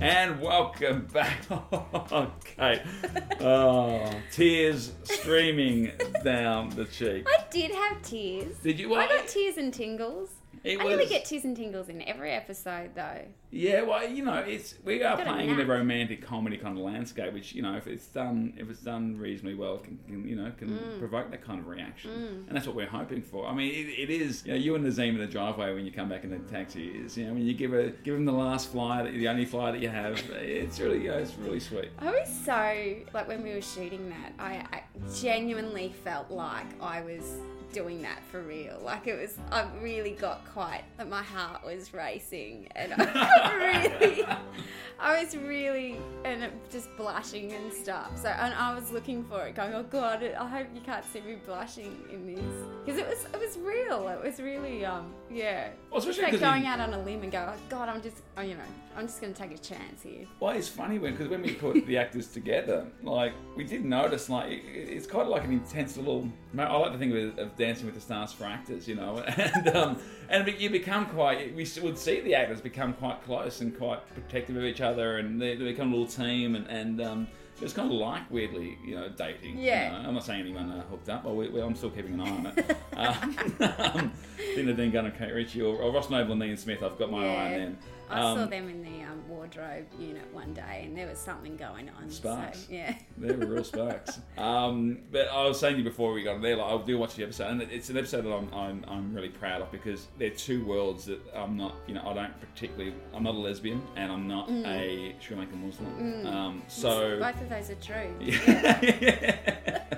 And welcome back. Kate. Oh, tears streaming down the cheek. I did have tears. Did you? I got tears and tingles. It I was, never get tears and tingles in every episode though. Yeah, well, you know, it's we are playing in a romantic comedy kind of landscape, which you know, if it's done, if it's done reasonably well, can, can you know, can Mm. provoke that kind of reaction, and that's what we're hoping for. I mean, it, it is. You know, you and Nazeem in the driveway when you come back in the taxi is, you know, when you give a give him the last fly, that- the only fly that you have, it's really, you know, it's really sweet. I was so like when we were shooting that, I, I genuinely felt like I was doing that for real. Like it was, I really got quite like my heart was racing, and I really, I was really and just blushing and stuff. So and I was looking for it, going, oh god, I hope you can't see me blushing in this because it was it was real. It was really um yeah. Well, especially like 'cause going you- out on a limb and go, oh god, I'm just, oh, you know, I'm just gonna take a chance here. Well, it's funny when because when we put the actors together, like we did notice, like it- it's kind of like an intense little. I like to think of of Dancing with the Stars for actors, you know, and um, and you become quite. We would see the actors become quite close and quite protective of each other, and they, they become a little team, and and. Um, it was kind of like weirdly, you know, dating. you Yeah. know. I'm not saying anyone uh, hooked up, but we, we, I'm still keeping an eye on it. um, Dina Dean Gunn and Kate Ritchie, or, or Ross Noble and Ian Smith. I've got my eye on them. I saw Um, them in the um, wardrobe unit one day, and there was something going on. Sparks. So, yeah. They were real sparks. Um, but I was saying to you before we got on there, like, I do watch the episode, and it's an episode that I'm, I'm, I'm really proud of because they're two worlds that I'm not, you know, I don't particularly, I'm not a lesbian and I'm not a Sri Lankan Muslim. Um, so. both of those are true. Yeah.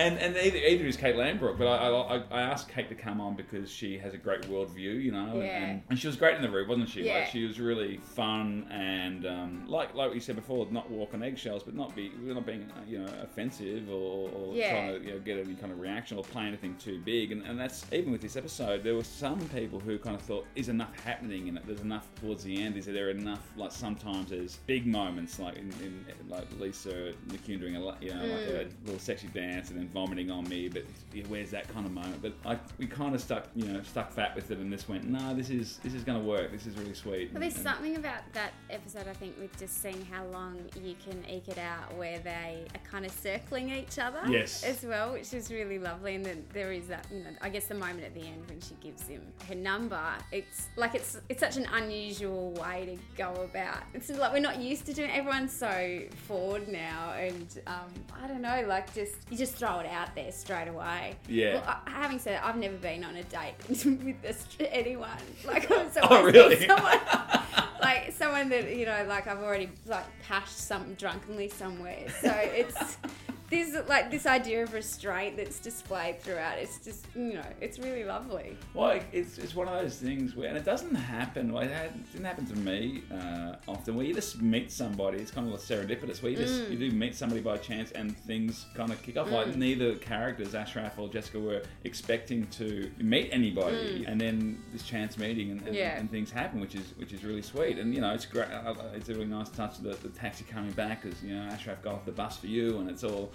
and and either, either is Kate Lambrook, but I, I I asked Kate to come on because she has a great worldview, you know, Yeah. and, and she was great in the room, wasn't she? Yeah. Like she was really fun and um, like like we said before, not walk on eggshells, but not be not being you know offensive or, or Yeah. trying to you know, get any kind of reaction or play anything too big. And, and that's even with this episode, there were some people who kind of thought, is enough happening in it? There's enough towards the end. Is there enough? Like sometimes there's big moments, like in, in like Lisa McCune doing a you know like a little sexy dance and then vomiting on me. But yeah, where's that kind of moment? But I, we kind of stuck you know stuck fat with it, and this went, no, this is this is going to work. This is really sweet. But there's And- something about that episode, I think, with just seeing how long you can eke it out where they are kind of circling each other Yes. as well, which is really lovely. And then there is that, you know, I guess the moment at the end when she gives him her number, it's like it's it's such an unusual way to go about. It's like we're not used to doing. Everyone's so forward now, and um, I don't know, like just you just throw it out there straight away. Yeah. Well, I, having said, that, I've never been on a date with this, anyone. Like I'm so Oh, really? someone like someone that you know like I've already like pashed something drunkenly somewhere so it's this like this idea of restraint that's displayed throughout it's just you know it's really lovely Well, it's, it's one of those things where, and it doesn't happen. It, didn't happen to me uh, often. Where you just meet somebody, it's kind of like serendipitous. Where you just Mm. you do meet somebody by chance, and things kind of kick off. Like neither characters, Ashraf or Jessica, were expecting to meet anybody, and then this chance meeting, and, and, Mm. Yeah. and things happen, which is which is really sweet. And you know, it's great. It's a really nice touch. The, the taxi coming back because you know Ashraf got off the bus for you, and it's all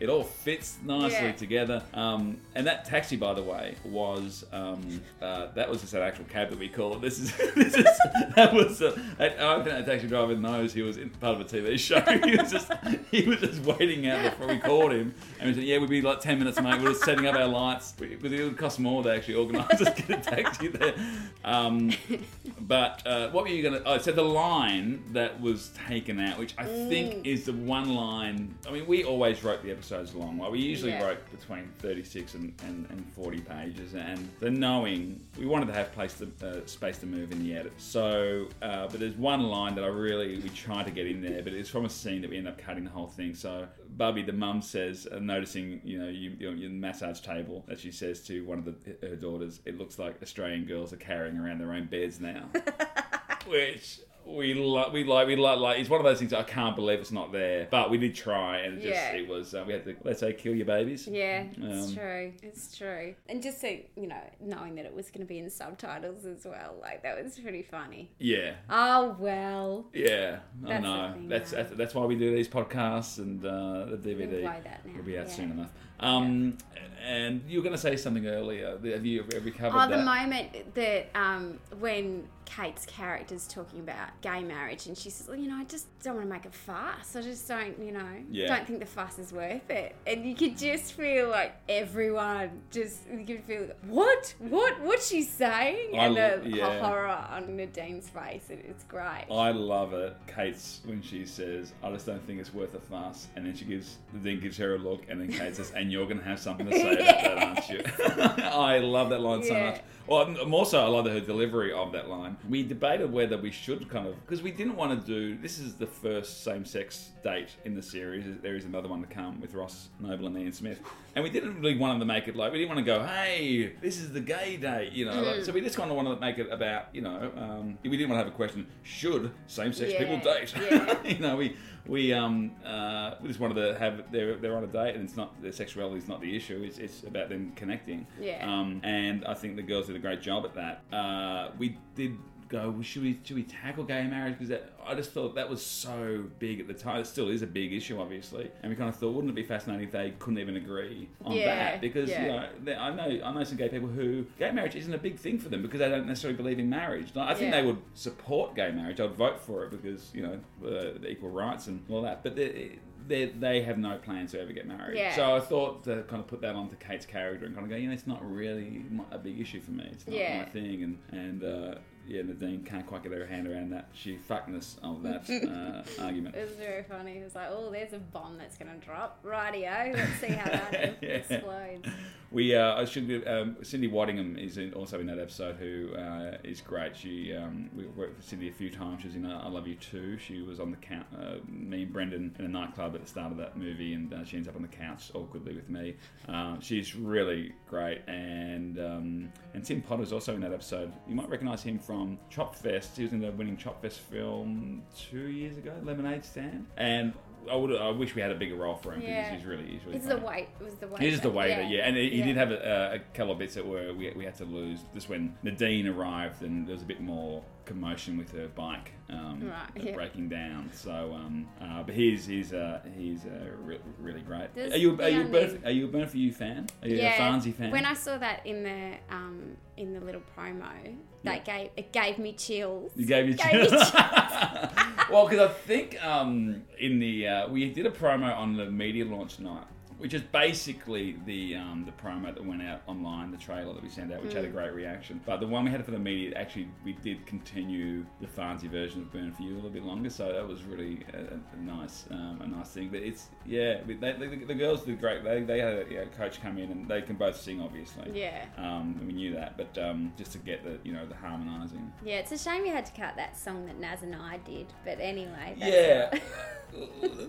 it all fits nicely Yeah. together. Um, and that taxi, by the way, was um, uh, that was just an actual cab that we call it. This is this is that was uh, I think that taxi driver knows he was in part of a TV show. he was just he was just waiting out before we called him, and we said, "Yeah, we'd be like ten minutes, mate. We're just setting up our lights, it would cost more to actually organise us get a taxi there." Um, but uh, what were you going to? Oh, so the line that was taken out, which I think is the one line. I mean, we always wrote the episodes long. Like we usually Yeah. wrote between thirty-six and, and, and forty pages, and the knowing we wanted to have place to, uh, space to move in the edit. So, uh, but there's one line that I really we tried to get in there, but it's from a scene that we end up cutting the whole thing. So, Bubby, the mum says, uh, noticing you know you, your, your massage table, that she says to one of the, her daughters, it looks like Australian girls are carrying around their own beds now which we like, we like, we like, like. It's one of those things I can't believe it's not there, but we did try, and it just Yeah. it was. Uh, we had to let's say kill your babies. yeah it's Um, true it's true and just so you know knowing that it was going to be in subtitles as well like that was pretty funny Yeah, oh well yeah. I know. thing, that's, that's that's why we do these podcasts, and uh, the DVD We'll that now, will be out yeah. soon enough. Um, and you were going to say something earlier. Have you you covered Oh, that? the moment that um, when Kate's character's talking about gay marriage, and she says, well, you know, I just don't want to make a fuss. I just don't, you know, Yeah. don't think the fuss is worth it. And you could just feel like everyone just, you could feel, what? What? What's she saying? I and the yeah. horror on Nadine's face. It, it's great. I love it, Kate's when she says, "I just don't think it's worth a fuss," and then she gives, then gives her a look, and then Kate says, "And you're going to have something to say about that, aren't you?" I love that line so much. Well, more so, I love her delivery of that line. We debated whether we should kind of because we didn't want to do. This is the first same-sex date in the series. There is another one to come with Ross Noble and Ian Smith, and we didn't really want to make it like we didn't want to go, "Hey, this is the gay date," you know. like- so we just kind of wanted to make it about, you know, um, we didn't want to have a question: Should same-sex Yeah, people date? yeah. you know, we we um uh, we just wanted to have they're they're on a date, and it's not their sexuality is not the issue. It's it's about them connecting. Yeah. Um, and I think the girls did a great job at that. Uh, we did go. well, Should we should we tackle gay marriage? Because I just thought that was so big at the time. It still is a big issue, obviously. And we kind of thought, wouldn't it be fascinating if they couldn't even agree on Yeah, that? Because yeah. you know, I know I know some gay people who gay marriage isn't a big thing for them because they don't necessarily believe in marriage. Like, I think Yeah. they would support gay marriage. I'd vote for it because you know the, the equal rights and all that. But they, they they have no plans to ever get married. Yeah. So I thought to kind of put that onto Kate's character and kind of go, you know, it's not really a big issue for me. It's not Yeah. my thing. And and uh, yeah, Nadine can't quite get her hand around that she fuckness of that uh, argument. It was very funny. It was like, oh, there's a bomb that's going to drop. Rightio. Let's see how that Yeah. explodes. We uh, I should give, um, Cindy Waddingham is in, also in that episode who uh, is great. She um, we worked with Cindy a few times. She was in uh, I Love You Too. She was on the count. Uh, me and Brendan in a nightclub at the start of that movie, and uh, she ends up on the couch awkwardly with me. Uh, she's really great, and um, and Tim Potter's also in that episode. You might recognise him from Tropfest. He was in the winning Tropfest film two years ago, Lemonade Stand, and. I would. I wish we had a bigger role for him because Yeah. he's really. He's really. It's funny. the weight. It was the weight. Is the waiter, yeah, and he, he Yeah. did have a, a couple of bits that were we, we had to lose. Just when Nadine arrived, and there was a bit more commotion with her bike um, Right, yeah. breaking down. So, um, uh, but he's he's uh, he's uh, re- really great. Are you are you a Leon are you a Burn for You fan? Are you yeah. a Farnsey fan? When I saw that in the um in the little promo, that Yeah. gave it gave me chills. You gave me Gave chills. well, because I think um, in the uh, we did a promo on the media launch night, which is basically the um, the promo that went out online, the trailer that we sent out, which Mm. had a great reaction. But the one we had for the media, actually, we did continue the Farnsey version of Burn for You a little bit longer, so that was really a, a, nice um, a nice thing. But it's yeah, they, they, the, the girls did great. They they had a yeah, coach come in and they can both sing, obviously. Yeah. Um, and we knew that, but um, just to get the you know the harmonising. Yeah, it's a shame you had to cut that song that Naz and I did, but anyway. That's Yeah.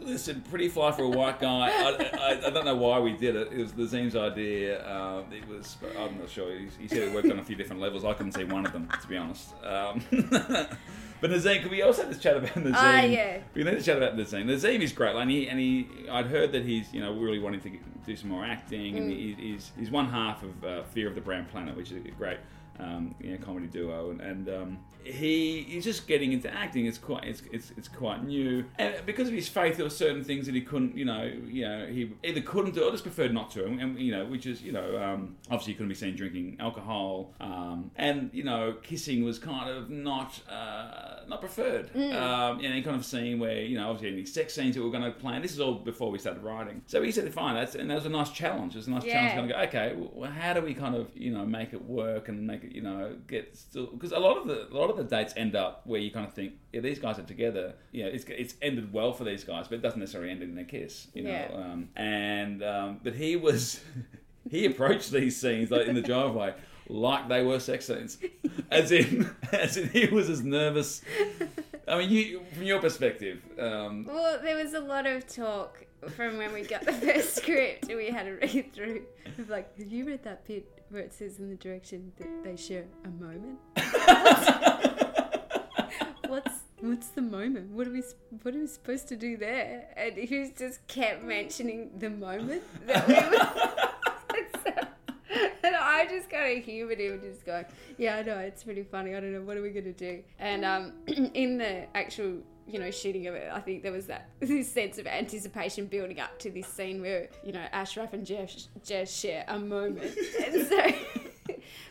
Listen, pretty fly for a white guy. I, I, I don't know why we did it. It was Nazeem's idea. Um, it was, I'm not sure. He, he said it worked on a few different levels. I couldn't see one of them, to be honest. Um, but Nazeem, could we also have this chat about Nazeem? Ah, yeah. We need to chat about Nazeem. Nazeem is great. Like, and he, and he, I'd heard that he's, you know, really wanting to do some more acting, and Mm. he, he's, he's one half of uh, Fear of the Brown Planet, which is great um, you know, comedy duo, and, and um, he he's just getting into acting. It's quite it's, it's it's quite new, and because of his faith, there were certain things that he couldn't, you know, you know, he either couldn't do or just preferred not to, and, and you know, which is you know, um, obviously he couldn't be seen drinking alcohol, um, and you know, kissing was kind of not uh, not preferred. Um, and any kind of scene where you know, obviously any sex scenes that we're going to plan. This is all before we started writing, so he said, fine, that's and that was a nice challenge. It was a nice Yeah. challenge. Kind of go, okay, well, how do we kind of you know make it work and make it you know get still because a lot of the a lot of the dates end up where you kind of think yeah these guys are together yeah it's it's ended well for these guys but it doesn't necessarily end in a kiss you know Yeah. um, and um, but he was he approached these scenes like in the driveway like they were sex scenes as in as in he was as nervous I mean you from your perspective um, Well, there was a lot of talk from when we got the first script and we had to read through. Of like, have you read that bit where it says in the direction that they share a moment? What's what's the moment? What are we what are we supposed to do there? And he just kept mentioning the moment that we were. and, I just kind of humoured him, and just going, "Yeah, I know it's pretty funny. I don't know what are we gonna do." And um, in the actual you know shooting of it, I think there was that this sense of anticipation building up to this scene where you know Ashraf and Jeff Jess share a moment, and so.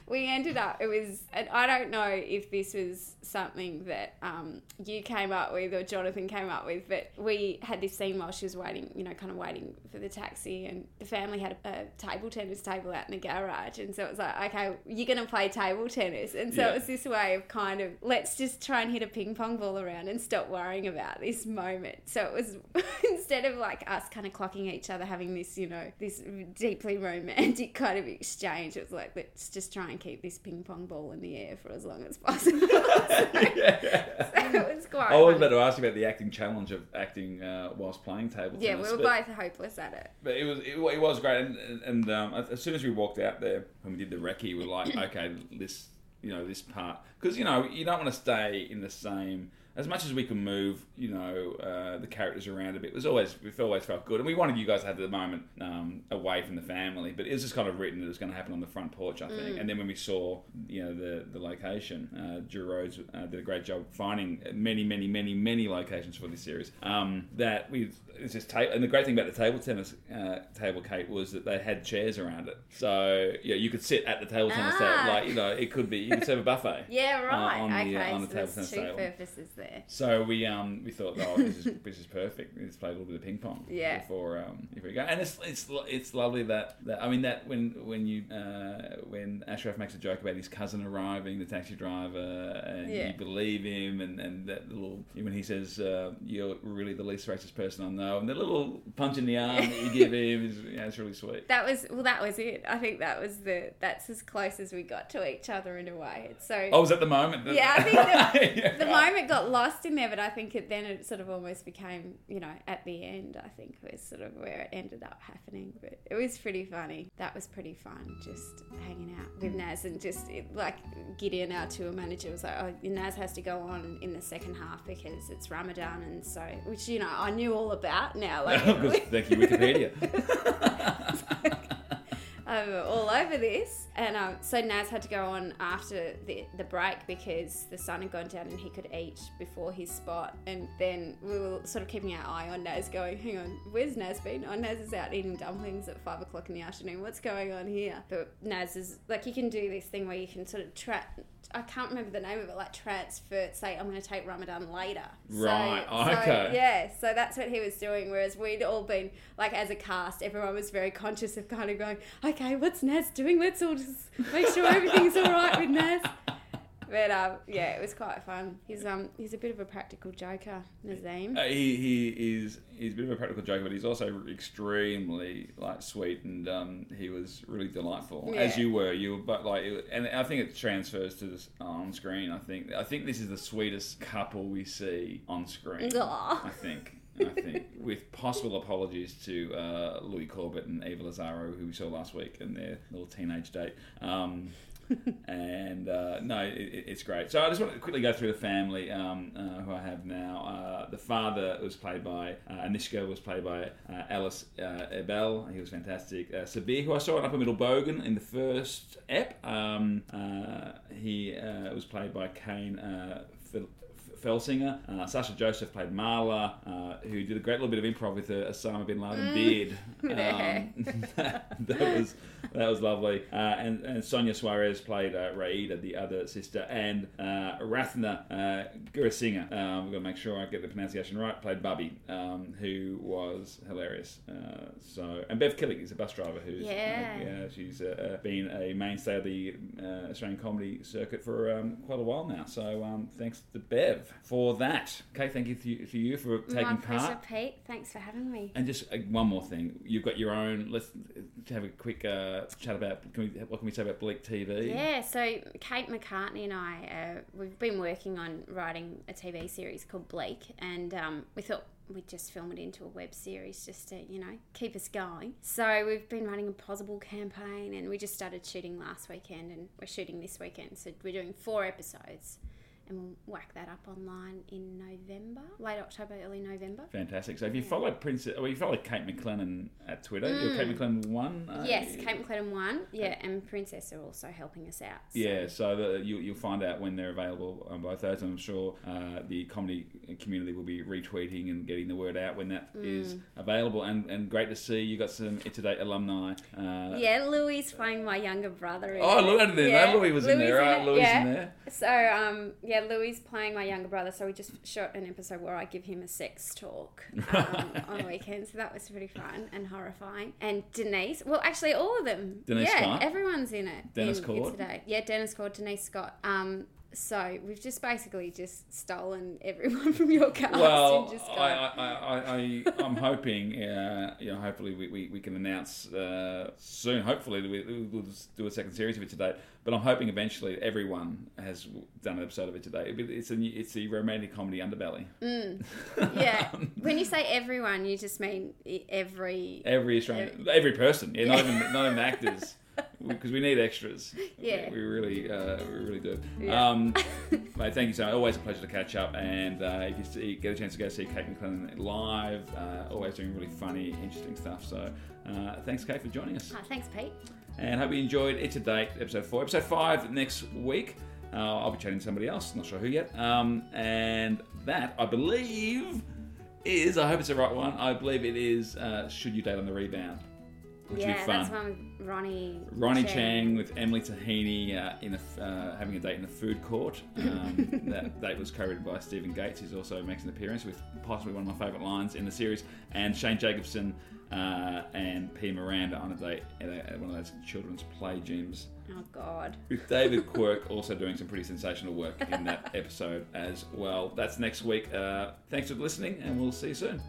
We ended up. It was. And I don't know if this was something that um, you came up with or Jonathan came up with, but we had this scene while she was waiting. You know, kind of waiting for the taxi, and the family had a, a table tennis table out in the garage, and so it was like, okay, you're gonna play table tennis, and so Yeah. it was this way of kind of let's just try and hit a ping pong ball around and stop worrying about this moment. So it was instead of like us kind of clocking each other, having this, you know, this deeply romantic kind of exchange, it was like let's just try and keep this ping pong ball in the air for as long as possible. so, it was quite. I was about to ask you about the acting challenge of acting uh, whilst playing table Yeah, tennis. we were but- both hopeless at it. But it was it, it was great, and, and, and um, as soon as we walked out there when we did the recce, we were like, okay, this you know this part because you know you don't want to stay in the same. As much as we can move, you know, uh, the characters around a bit, it was always we always felt good, and we wanted you guys to have the moment um, away from the family. But it was just kind of written that it was going to happen on the front porch, I think. And then when we saw, you know, the the location, uh, Drew Rhodes uh, did a great job finding many, many, many, many locations for this series. Um, that we it's just ta- and the great thing about the table tennis uh, table, Kate, was that they had chairs around it, so yeah, you could sit at the table tennis Ah. table, like you know, it could be you could serve a buffet. Yeah, right. on the, okay, on the so table tennis two table. purposes there. So we um we thought, oh, this is this is perfect. Let's play a little bit of ping pong. Yeah. Before um if we go, and it's it's it's lovely that, that I mean that when when you uh when Ashraf makes a joke about his cousin arriving, the taxi driver, and Yeah. you believe him, and and that little when he says uh, you're really the least racist person I know, and the little punch in the arm that you give him is yeah, it's really sweet. That was well. That was it. I think that was the. That's as close as we got to each other in a way. It's so. Oh, was that the moment? that- Yeah, I think the, Yeah. the moment got lost in there, but I think it then it sort of almost became, you know, at the end. I think was sort of where it ended up happening. But it was pretty funny. That was pretty fun, just hanging out with Naz and just it, like Gideon, our tour manager, was like, "Oh, Naz has to go on in the second half because it's Ramadan," and so which you know I knew all about now. Like, Thank you, Wikipedia. um, all over this. And um, so Naz had to go on after the, the break because the sun had gone down and he could eat before his spot. And then we were sort of keeping our eye on Naz, going, hang on, where's Naz been? Oh, Naz is out eating dumplings at five o'clock in the afternoon. What's going on here? But Naz is like, you can do this thing where you can sort of track. I can't remember the name of it, like transfer, say, I'm going to take Ramadan later. So- Right, oh, so, okay. yeah, so that's what he was doing. Whereas we'd all been, like, as a cast, everyone was very conscious of kind of going, okay, what's Naz doing? Let's all just make sure everything's all right with Naz. But um, yeah, it was quite fun. He's um he's a bit of a practical joker, Nazeem. Uh, he he is he's a bit of a practical joker, but he's also extremely like sweet, and um, he was really delightful as you were. You were, but like, it- and I think it transfers to this on screen. I think I think this is the sweetest couple we see on screen. Aw. I think. I think, with possible apologies to uh, Louis Corbett and Eva Lazzaro, who we saw last week, and their little teenage date. Um, and uh, no, it, it- it's great. So I just want to quickly go through the family um, uh, who I have now. Uh, the father was played by uh, Anishka, was played by uh, Alice uh, Ebel. He was fantastic. Uh, Sabir, who I saw in Upper Middle Bogan in the first ep, um, uh, he uh, was played by Kane uh, Phil- Felsinger. Uh, Sasha Joseph played Marla, uh, who did a great little bit of improv with the Osama bin Laden beard. Um, that was that was lovely. Uh, and, and Sonia Suarez played uh, Raida, the other sister, and uh, Rathna uh, Gurasinger. Um, we've got to make sure I get the pronunciation right. Played Bubby, um, who was hilarious. Uh, so and Bev Killick is a bus driver who's Yeah. uh, yeah she's uh, uh, been a mainstay of the uh, Australian comedy circuit for um, quite a while now. So um, thanks to Bev for that. Okay, thank you to to you for taking My pleasure, part. Pete. Thanks for having me. And just uh, one more thing, you've got your own. Let's have a quick uh, chat about can we, what can we say about Bleak TV? Yeah, so Kate McCartney and I, uh, we've been working on writing a TV series called Bleak, and um, we thought we'd just film it into a web series just to, you know, keep us going. So we've been running a Pozible campaign, and we just started shooting last weekend, and we're shooting this weekend. So we're doing four episodes, and we'll whack that up online in November. late October, early November. Fantastic. So if you follow Prince, or you follow Kate McLennan at Twitter, you're Kate McLennan one. Mm. Yes, Kate McLennan one. Yeah, and Princess are also helping us out. so- Yeah, so the, you, you'll find out when they're available on both those. And I'm sure uh, the comedy community will be retweeting and getting the word out when that is Mm. available. And, and great to see you got some Today alumni. Uh, Yeah, Louis playing my younger brother. Oh, look at there. Yeah, Louis was in there, right? Louis yeah. in there. So, um, yeah, Louis playing my younger brother. So we just shot an episode where I give him a sex talk um, on the weekend. So that was pretty fun and horrifying. And Denise, well, actually, all of them. Denise yeah, Scott? everyone's in it. Dennis in, Coard? today. Yeah, Dennis Coard, Denise Scott. Um, so we've just basically just stolen everyone from your cast Well, and just I, I, I, I, I'm hoping, uh, you know, hopefully we, we, we can announce uh, soon. Hopefully we, we'll do a second series of It's A Date. But I'm hoping eventually everyone has done an episode of It's A Date. It's a it's the romantic comedy underbelly. Mm. yeah, when you say everyone, you just mean every. Every Australian, every person, yeah, not even not even actors, because we need extras. Yeah. we really, uh, we really do. Yeah. Um, mate, thank you so much. Always a pleasure to catch up. And uh, if you see, get a chance to go see Kate McLennan live, uh, always doing really funny, interesting stuff. So, uh, thanks, Kate, for joining us. Ah, thanks, Pete. And hope you enjoyed It's A Date, episode four. Episode five next week. Uh, I'll be chatting to somebody else, not sure who yet. Um, and that, I believe, is, I hope it's the right one, I believe it is uh, Should You Date on the Rebound? Which yeah, would be fun. that's one Ronnie. Ronny Chieng with Emily Taheny uh, in a, uh, having a date in the food court. Um, that date was co-written by Stephen Gates, who's also makes an appearance with possibly one of my favourite lines in the series, and Shane Jacobson uh, and Pia Miranda on a date at, a, at one of those children's play gyms. Oh God. With David Quirk also doing some pretty sensational work in that episode as well. That's next week. Uh, thanks for listening, and we'll see you soon.